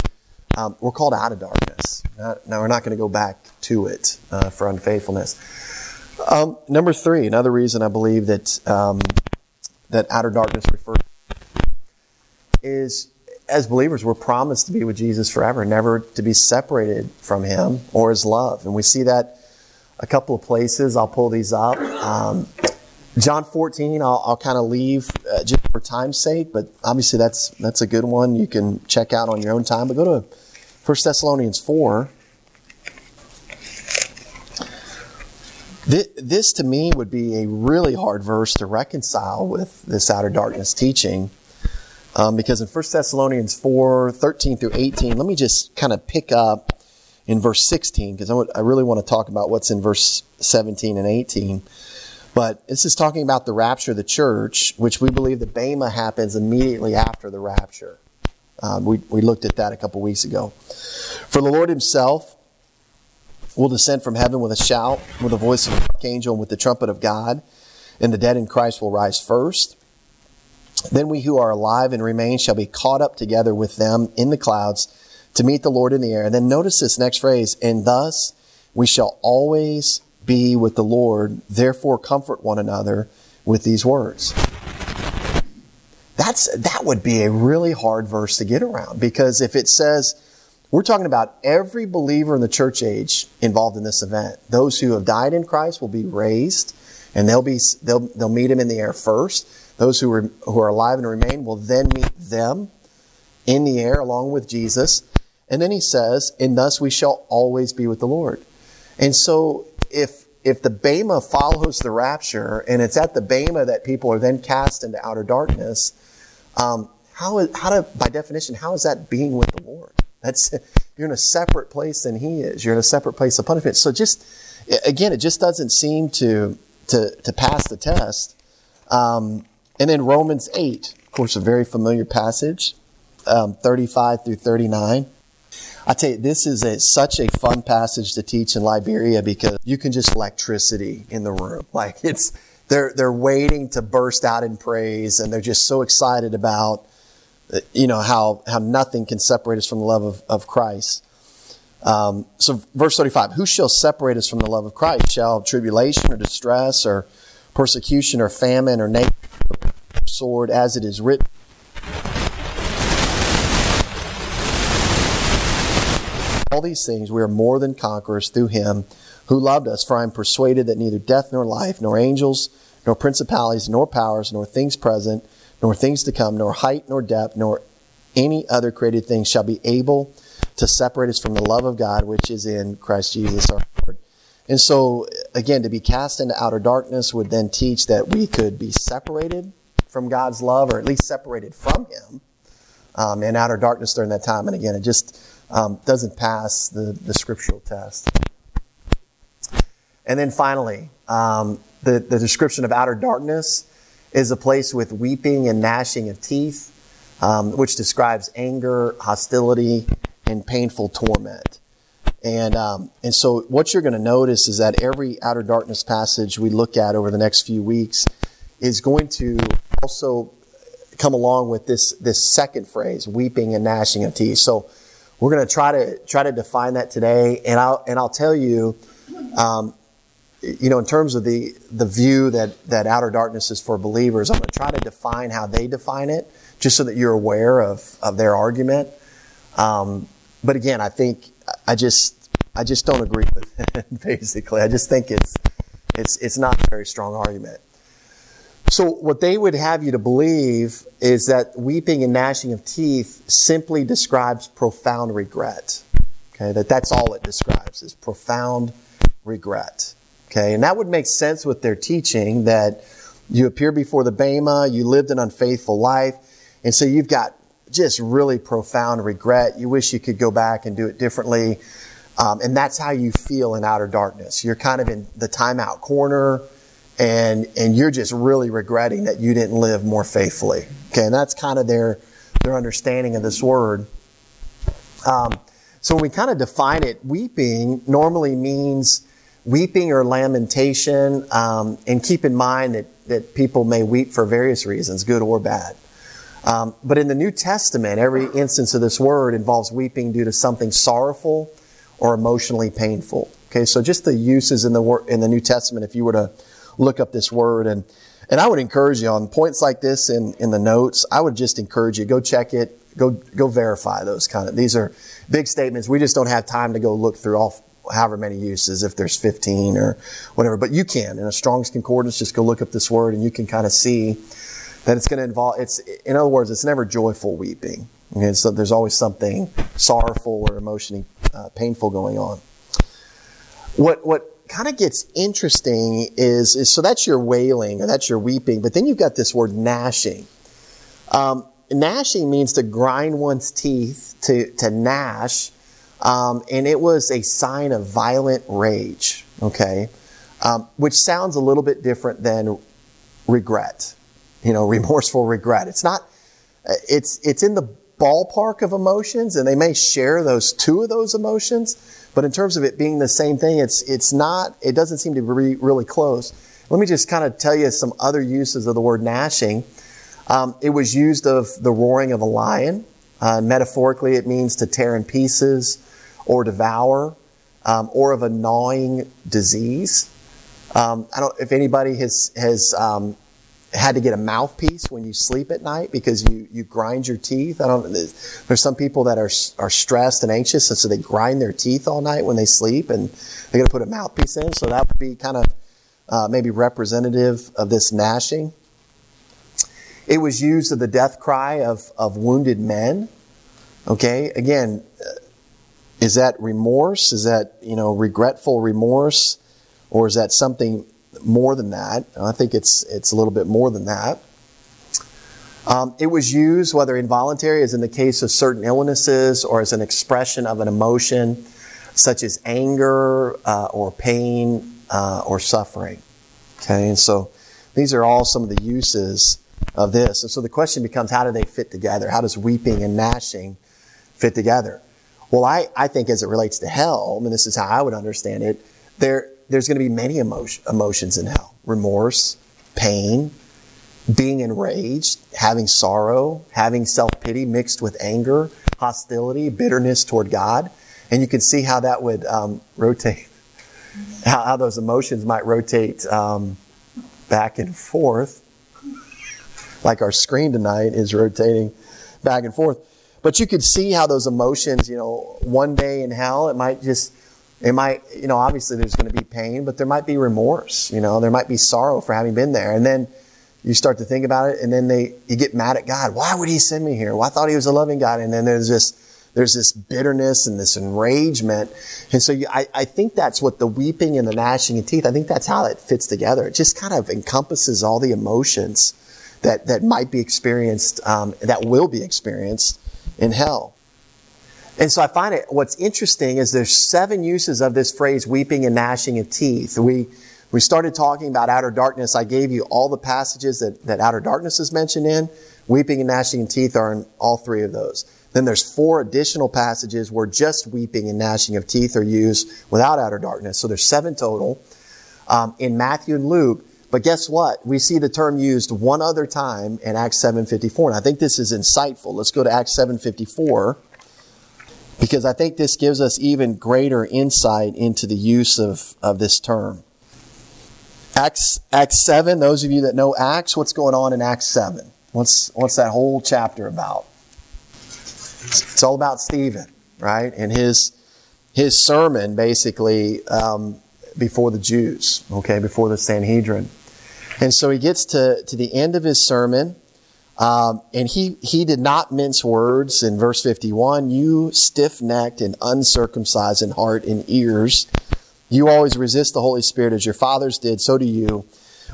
um, we're called out of darkness. Now, we're not going to go back to it uh, for unfaithfulness. Um, number three, another reason I believe that um, that outer darkness refers is as believers, we're promised to be with Jesus forever, never to be separated from Him or His love. And we see that a couple of places. I'll pull these up. Um, John 14, I'll, I'll kind of leave uh, just for time's sake, but obviously that's that's a good one you can check out on your own time. But go to 1 Thessalonians 4. This, to me would be a really hard verse to reconcile with this outer darkness teaching. Um, because in 1 Thessalonians 4, 13 through 18, let me just kind of pick up in verse 16 because I, really want to talk about what's in verse 17 and 18. But this is talking about the rapture of the church, which we believe the Bema happens immediately after the rapture. Um, we, we looked at that a couple weeks ago. For the Lord himself will descend from heaven with a shout, with the voice of an archangel, and with the trumpet of God, and the dead in Christ will rise first. Then we who are alive and remain shall be caught up together with them in the clouds to meet the Lord in the air. And then notice this next phrase, and thus we shall always be with the Lord. Therefore, comfort one another with these words. that's, that would be a really hard verse to get around because if it says, we're talking about every believer in the church age involved in this event. Those who have died in Christ will be raised and they'll be, they'll, they'll meet him in the air first. Those who are, who are alive and remain will then meet them in the air along with Jesus. And then he says, and thus we shall always be with the Lord. And so if, if the Bema follows the rapture and it's at the Bema that people are then cast into outer darkness, um, how, is, how to, by definition, how is that being with the Lord? That's, (laughs) you're in a separate place than he is. You're in a separate place of punishment. So just, again, it just doesn't seem to, to, to pass the test. Um, and then Romans 8, of course, a very familiar passage, um, 35 through 39. I tell you, this is a, such a fun passage to teach in Liberia because you can just electricity in the room. (laughs) Like it's, they're, they're waiting to burst out in praise and they're just so excited about, uh, you know, how, how nothing can separate us from the love of, of Christ. Um, so verse 35, who shall separate us from the love of Christ? Shall tribulation or distress or persecution or famine or nature or sword as it is written? All these things, we are more than conquerors through him who loved us. For I am persuaded that neither death nor life, nor angels, nor principalities, nor powers, nor things present, nor things to come, nor height, nor depth, nor any other created thing shall be able to separate us from the love of God which is in Christ Jesus our Lord. And so, again, to be cast into outer darkness would then teach that we could be separated from God's love, or at least separated from Him um, in outer darkness during that time. And again, it just um, doesn't pass the, the scriptural test. And then finally, um, the, the description of outer darkness is a place with weeping and gnashing of teeth, um, which describes anger, hostility, and painful torment. And, um, and so what you're going to notice is that every outer darkness passage we look at over the next few weeks is going to also come along with this, this second phrase, weeping and gnashing of teeth. So we're going to try to try to define that today, and I'll and I'll tell you, um, you know, in terms of the the view that that outer darkness is for believers, I'm going to try to define how they define it, just so that you're aware of of their argument. Um, but again, I think I just I just don't agree with (laughs) it. Basically, I just think it's it's it's not a very strong argument. So, what they would have you to believe is that weeping and gnashing of teeth simply describes profound regret. Okay, that that's all it describes is profound regret. Okay, and that would make sense with their teaching that you appear before the Bema, you lived an unfaithful life, and so you've got just really profound regret. You wish you could go back and do it differently. Um, and that's how you feel in outer darkness. You're kind of in the timeout corner and and you're just really regretting that you didn't live more faithfully. Okay, and that's kind of their their understanding of this word. Um, so when we kind of define it, weeping normally means weeping or lamentation, um, and keep in mind that that people may weep for various reasons, good or bad. Um, but in the New Testament, every instance of this word involves weeping due to something sorrowful or emotionally painful. Okay, so just the uses in the in the New Testament, if you were to look up this word. And, and I would encourage you on points like this in, in the notes, I would just encourage you, go check it, go, go verify those kind of, these are big statements. We just don't have time to go look through all, however many uses, if there's 15 or whatever, but you can. In a Strong's Concordance, just go look up this word and you can kind of see that it's going to involve, it's, in other words, it's never joyful weeping. Okay, so there's always something sorrowful or emotionally uh, painful going on. What, what kind of gets interesting is, is, so that's your wailing or that's your weeping, but then you've got this word gnashing. Um, gnashing means to grind one's teeth, to, to gnash, um, and it was a sign of violent rage, okay? Um, which sounds a little bit different than regret, you know, (laughs) remorseful regret. It's not, it's, it's in the ballpark of emotions, and they may share those two of those emotions, but in terms of it being the same thing, it's, it's not, it doesn't seem to be really close. Let me just kind of tell you some other uses of the word gnashing. Um, it was used of the roaring of a lion. Uh, metaphorically, it means to tear in pieces or devour, um, or of a gnawing disease. Um, I don't if anybody has has um, had to get a mouthpiece when you sleep at night because you, you grind your teeth. I don't. There's some people that are are stressed and anxious, and so they grind their teeth all night when they sleep, and they got to put a mouthpiece in. So that would be kind of uh, maybe representative of this gnashing. It was used of the death cry of of wounded men. Okay, again, is that remorse? Is that you know regretful remorse, or is that something more than that. I think it's it's a little bit more than that. Um, it was used, whether involuntary, as in the case of certain illnesses, or as an expression of an emotion, such as anger uh, or pain uh, or suffering. Okay, and so these are all some of the uses of this. And so the question becomes, how do they fit together? How does weeping and gnashing fit together? Well, I, I think as it relates to hell, mean, this is how I would understand it. There, there's going to be many emotion, emotions in hell remorse, pain, being enraged, having sorrow, having self pity mixed with anger, hostility, bitterness toward God. And you can see how that would um, rotate, (laughs) how, how, those emotions might rotate um, back and forth, like our screen tonight is rotating back and forth. But you could see how those emotions, you know, one day in hell, it might just it might, you know, obviously there's going to be pain, but there might be remorse, you know, there might be sorrow for having been there. And then you start to think about it and then they, you get mad at God. Why would he send me here? Well, I thought he was a loving God. And then there's this, there's this bitterness and this enragement. And so you, I, I think that's what the weeping and the gnashing of teeth, I think that's how it fits together. It just kind of encompasses all the emotions that, that might be experienced, um, that will be experienced in hell. And so I find it, what's interesting is there's seven uses of this phrase, weeping and gnashing of teeth. We, we started talking about outer darkness. I gave you all the passages that, that outer darkness is mentioned in. Weeping and gnashing of teeth are in all three of those. Then there's four additional passages where just weeping and gnashing of teeth are used without outer darkness. So there's seven total um, in Matthew and Luke. But guess what? We see the term used one other time in Acts 7:54, and I think this is insightful. Let's go to Acts 7:54 because I think this gives us even greater insight into the use of, of this term. Acts, Acts 7, those of you that know Acts, what's going on in Acts 7? What's, what's that whole chapter about? It's all about Stephen, right? And his, his sermon, basically, um, before the Jews, okay, before the Sanhedrin. And so he gets to, to the end of his sermon, um, and he, he did not mince words in verse 51. You stiff necked and uncircumcised in heart and ears. You always resist the Holy Spirit as your fathers did, so do you.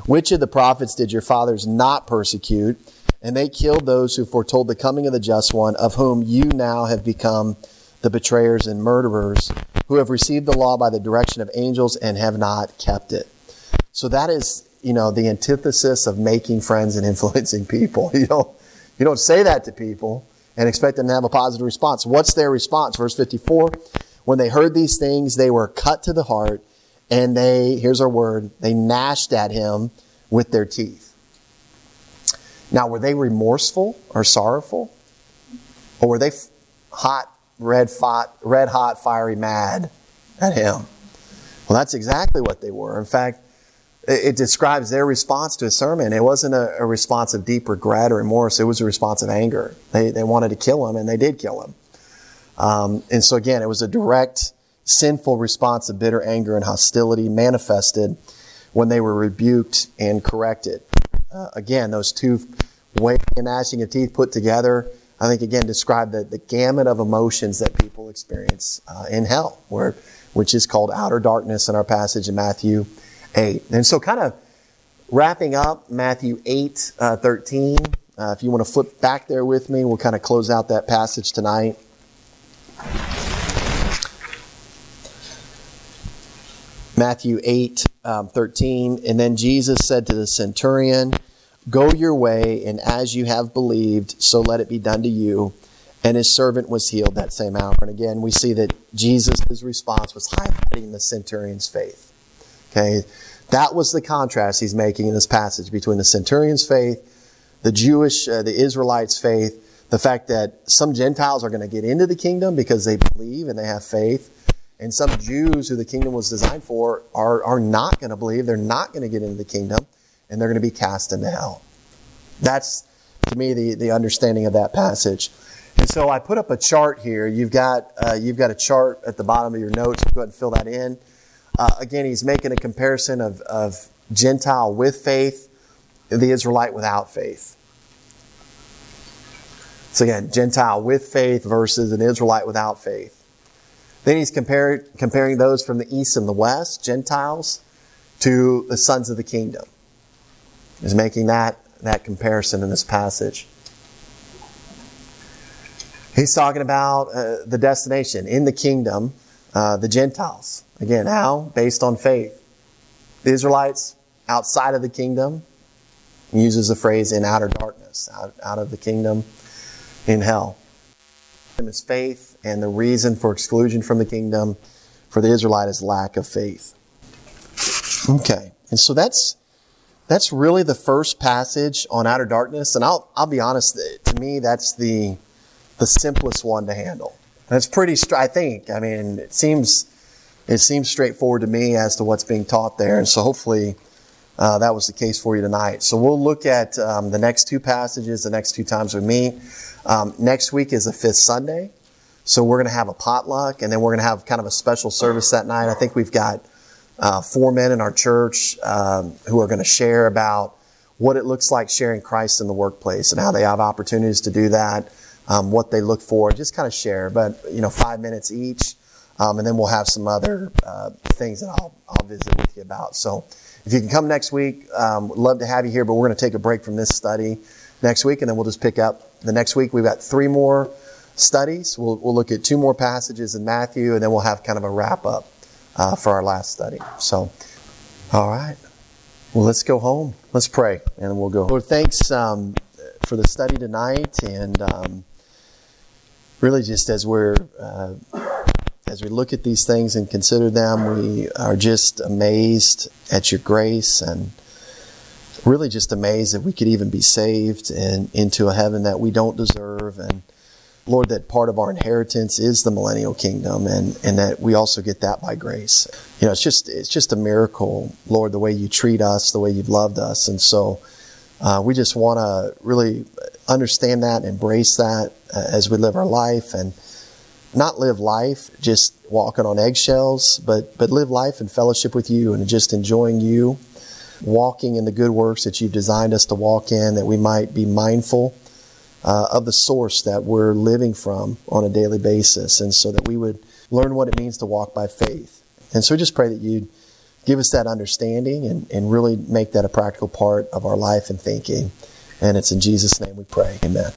Which of the prophets did your fathers not persecute? And they killed those who foretold the coming of the just one, of whom you now have become the betrayers and murderers, who have received the law by the direction of angels and have not kept it. So that is you know, the antithesis of making friends and (laughs) influencing people. You don't, you don't say that to people and expect them to have a positive response. What's their response? Verse 54 When they heard these things, they were cut to the heart, and they, here's our word, they gnashed at him with their teeth. Now, were they remorseful or sorrowful? Or were they hot, red, hot, red hot, fiery mad at him? Well, that's exactly what they were. In fact, it describes their response to a sermon. It wasn't a, a, response of deep regret or remorse. It was a response of anger. They, they wanted to kill him, and they did kill him. Um, and so, again, it was a direct, sinful response of bitter anger and hostility manifested when they were rebuked and corrected. Uh, again, those two weighing and gnashing of teeth put together, I think, again, describe the, the gamut of emotions that people experience uh, in hell, where, which is called outer darkness in our passage in Matthew 8. And so, kind of wrapping up Matthew 8 uh, 13. Uh, if you want to flip back there with me, we'll kind of close out that passage tonight. Matthew 8 um, 13. And then Jesus said to the centurion, Go your way, and as you have believed, so let it be done to you. And his servant was healed that same hour. And again, we see that Jesus' response was highlighting the centurion's faith. Okay, that was the contrast he's making in this passage between the centurion's faith, the Jewish, uh, the Israelites' faith, the fact that some Gentiles are going to get into the kingdom because they believe and they have faith, and some Jews who the kingdom was designed for are, are not going to believe, they're not going to get into the kingdom, and they're going to be cast into hell. That's, to me, the, the understanding of that passage. And so I put up a chart here. You've got, uh, you've got a chart at the bottom of your notes. Go ahead and fill that in. Uh, again, he's making a comparison of, of Gentile with faith, the Israelite without faith. So again, Gentile with faith versus an Israelite without faith. Then he's compared, comparing those from the east and the west, Gentiles, to the sons of the kingdom. He's making that, that comparison in this passage. He's talking about uh, the destination in the kingdom, uh, the Gentiles. Again, how? Based on faith. The Israelites outside of the kingdom uses the phrase in outer darkness, out, out of the kingdom in hell. Is faith, and the reason for exclusion from the kingdom for the Israelite is lack of faith. Okay, and so that's that's really the first passage on outer darkness, and I'll I'll be honest. To me, that's the the simplest one to handle. And it's pretty. I think. I mean, it seems it seems straightforward to me as to what's being taught there, and so hopefully. Uh, that was the case for you tonight. So we'll look at um, the next two passages the next two times we meet. Um, next week is the fifth Sunday. So we're going to have a potluck and then we're going to have kind of a special service that night. I think we've got uh, four men in our church um, who are going to share about what it looks like sharing Christ in the workplace and how they have opportunities to do that, um, what they look for, just kind of share. But, you know, five minutes each. Um, and then we'll have some other uh, things that I'll, I'll visit with you about. So if you can come next week, um, love to have you here, but we're going to take a break from this study next week, and then we'll just pick up the next week. We've got three more studies. We'll, we'll look at two more passages in Matthew, and then we'll have kind of a wrap up uh, for our last study. So, all right. Well, let's go home. Let's pray, and we'll go. Lord, thanks um, for the study tonight, and um, really just as we're uh, as we look at these things and consider them, we are just amazed at your grace and really just amazed that we could even be saved and into a heaven that we don't deserve. And Lord, that part of our inheritance is the millennial kingdom and, and that we also get that by grace. You know, it's just, it's just a miracle, Lord, the way you treat us, the way you've loved us. And so, uh, we just want to really understand that, embrace that uh, as we live our life and not live life just walking on eggshells, but, but live life in fellowship with you and just enjoying you, walking in the good works that you've designed us to walk in, that we might be mindful uh, of the source that we're living from on a daily basis, and so that we would learn what it means to walk by faith. And so we just pray that you'd give us that understanding and, and really make that a practical part of our life and thinking. And it's in Jesus' name we pray. Amen.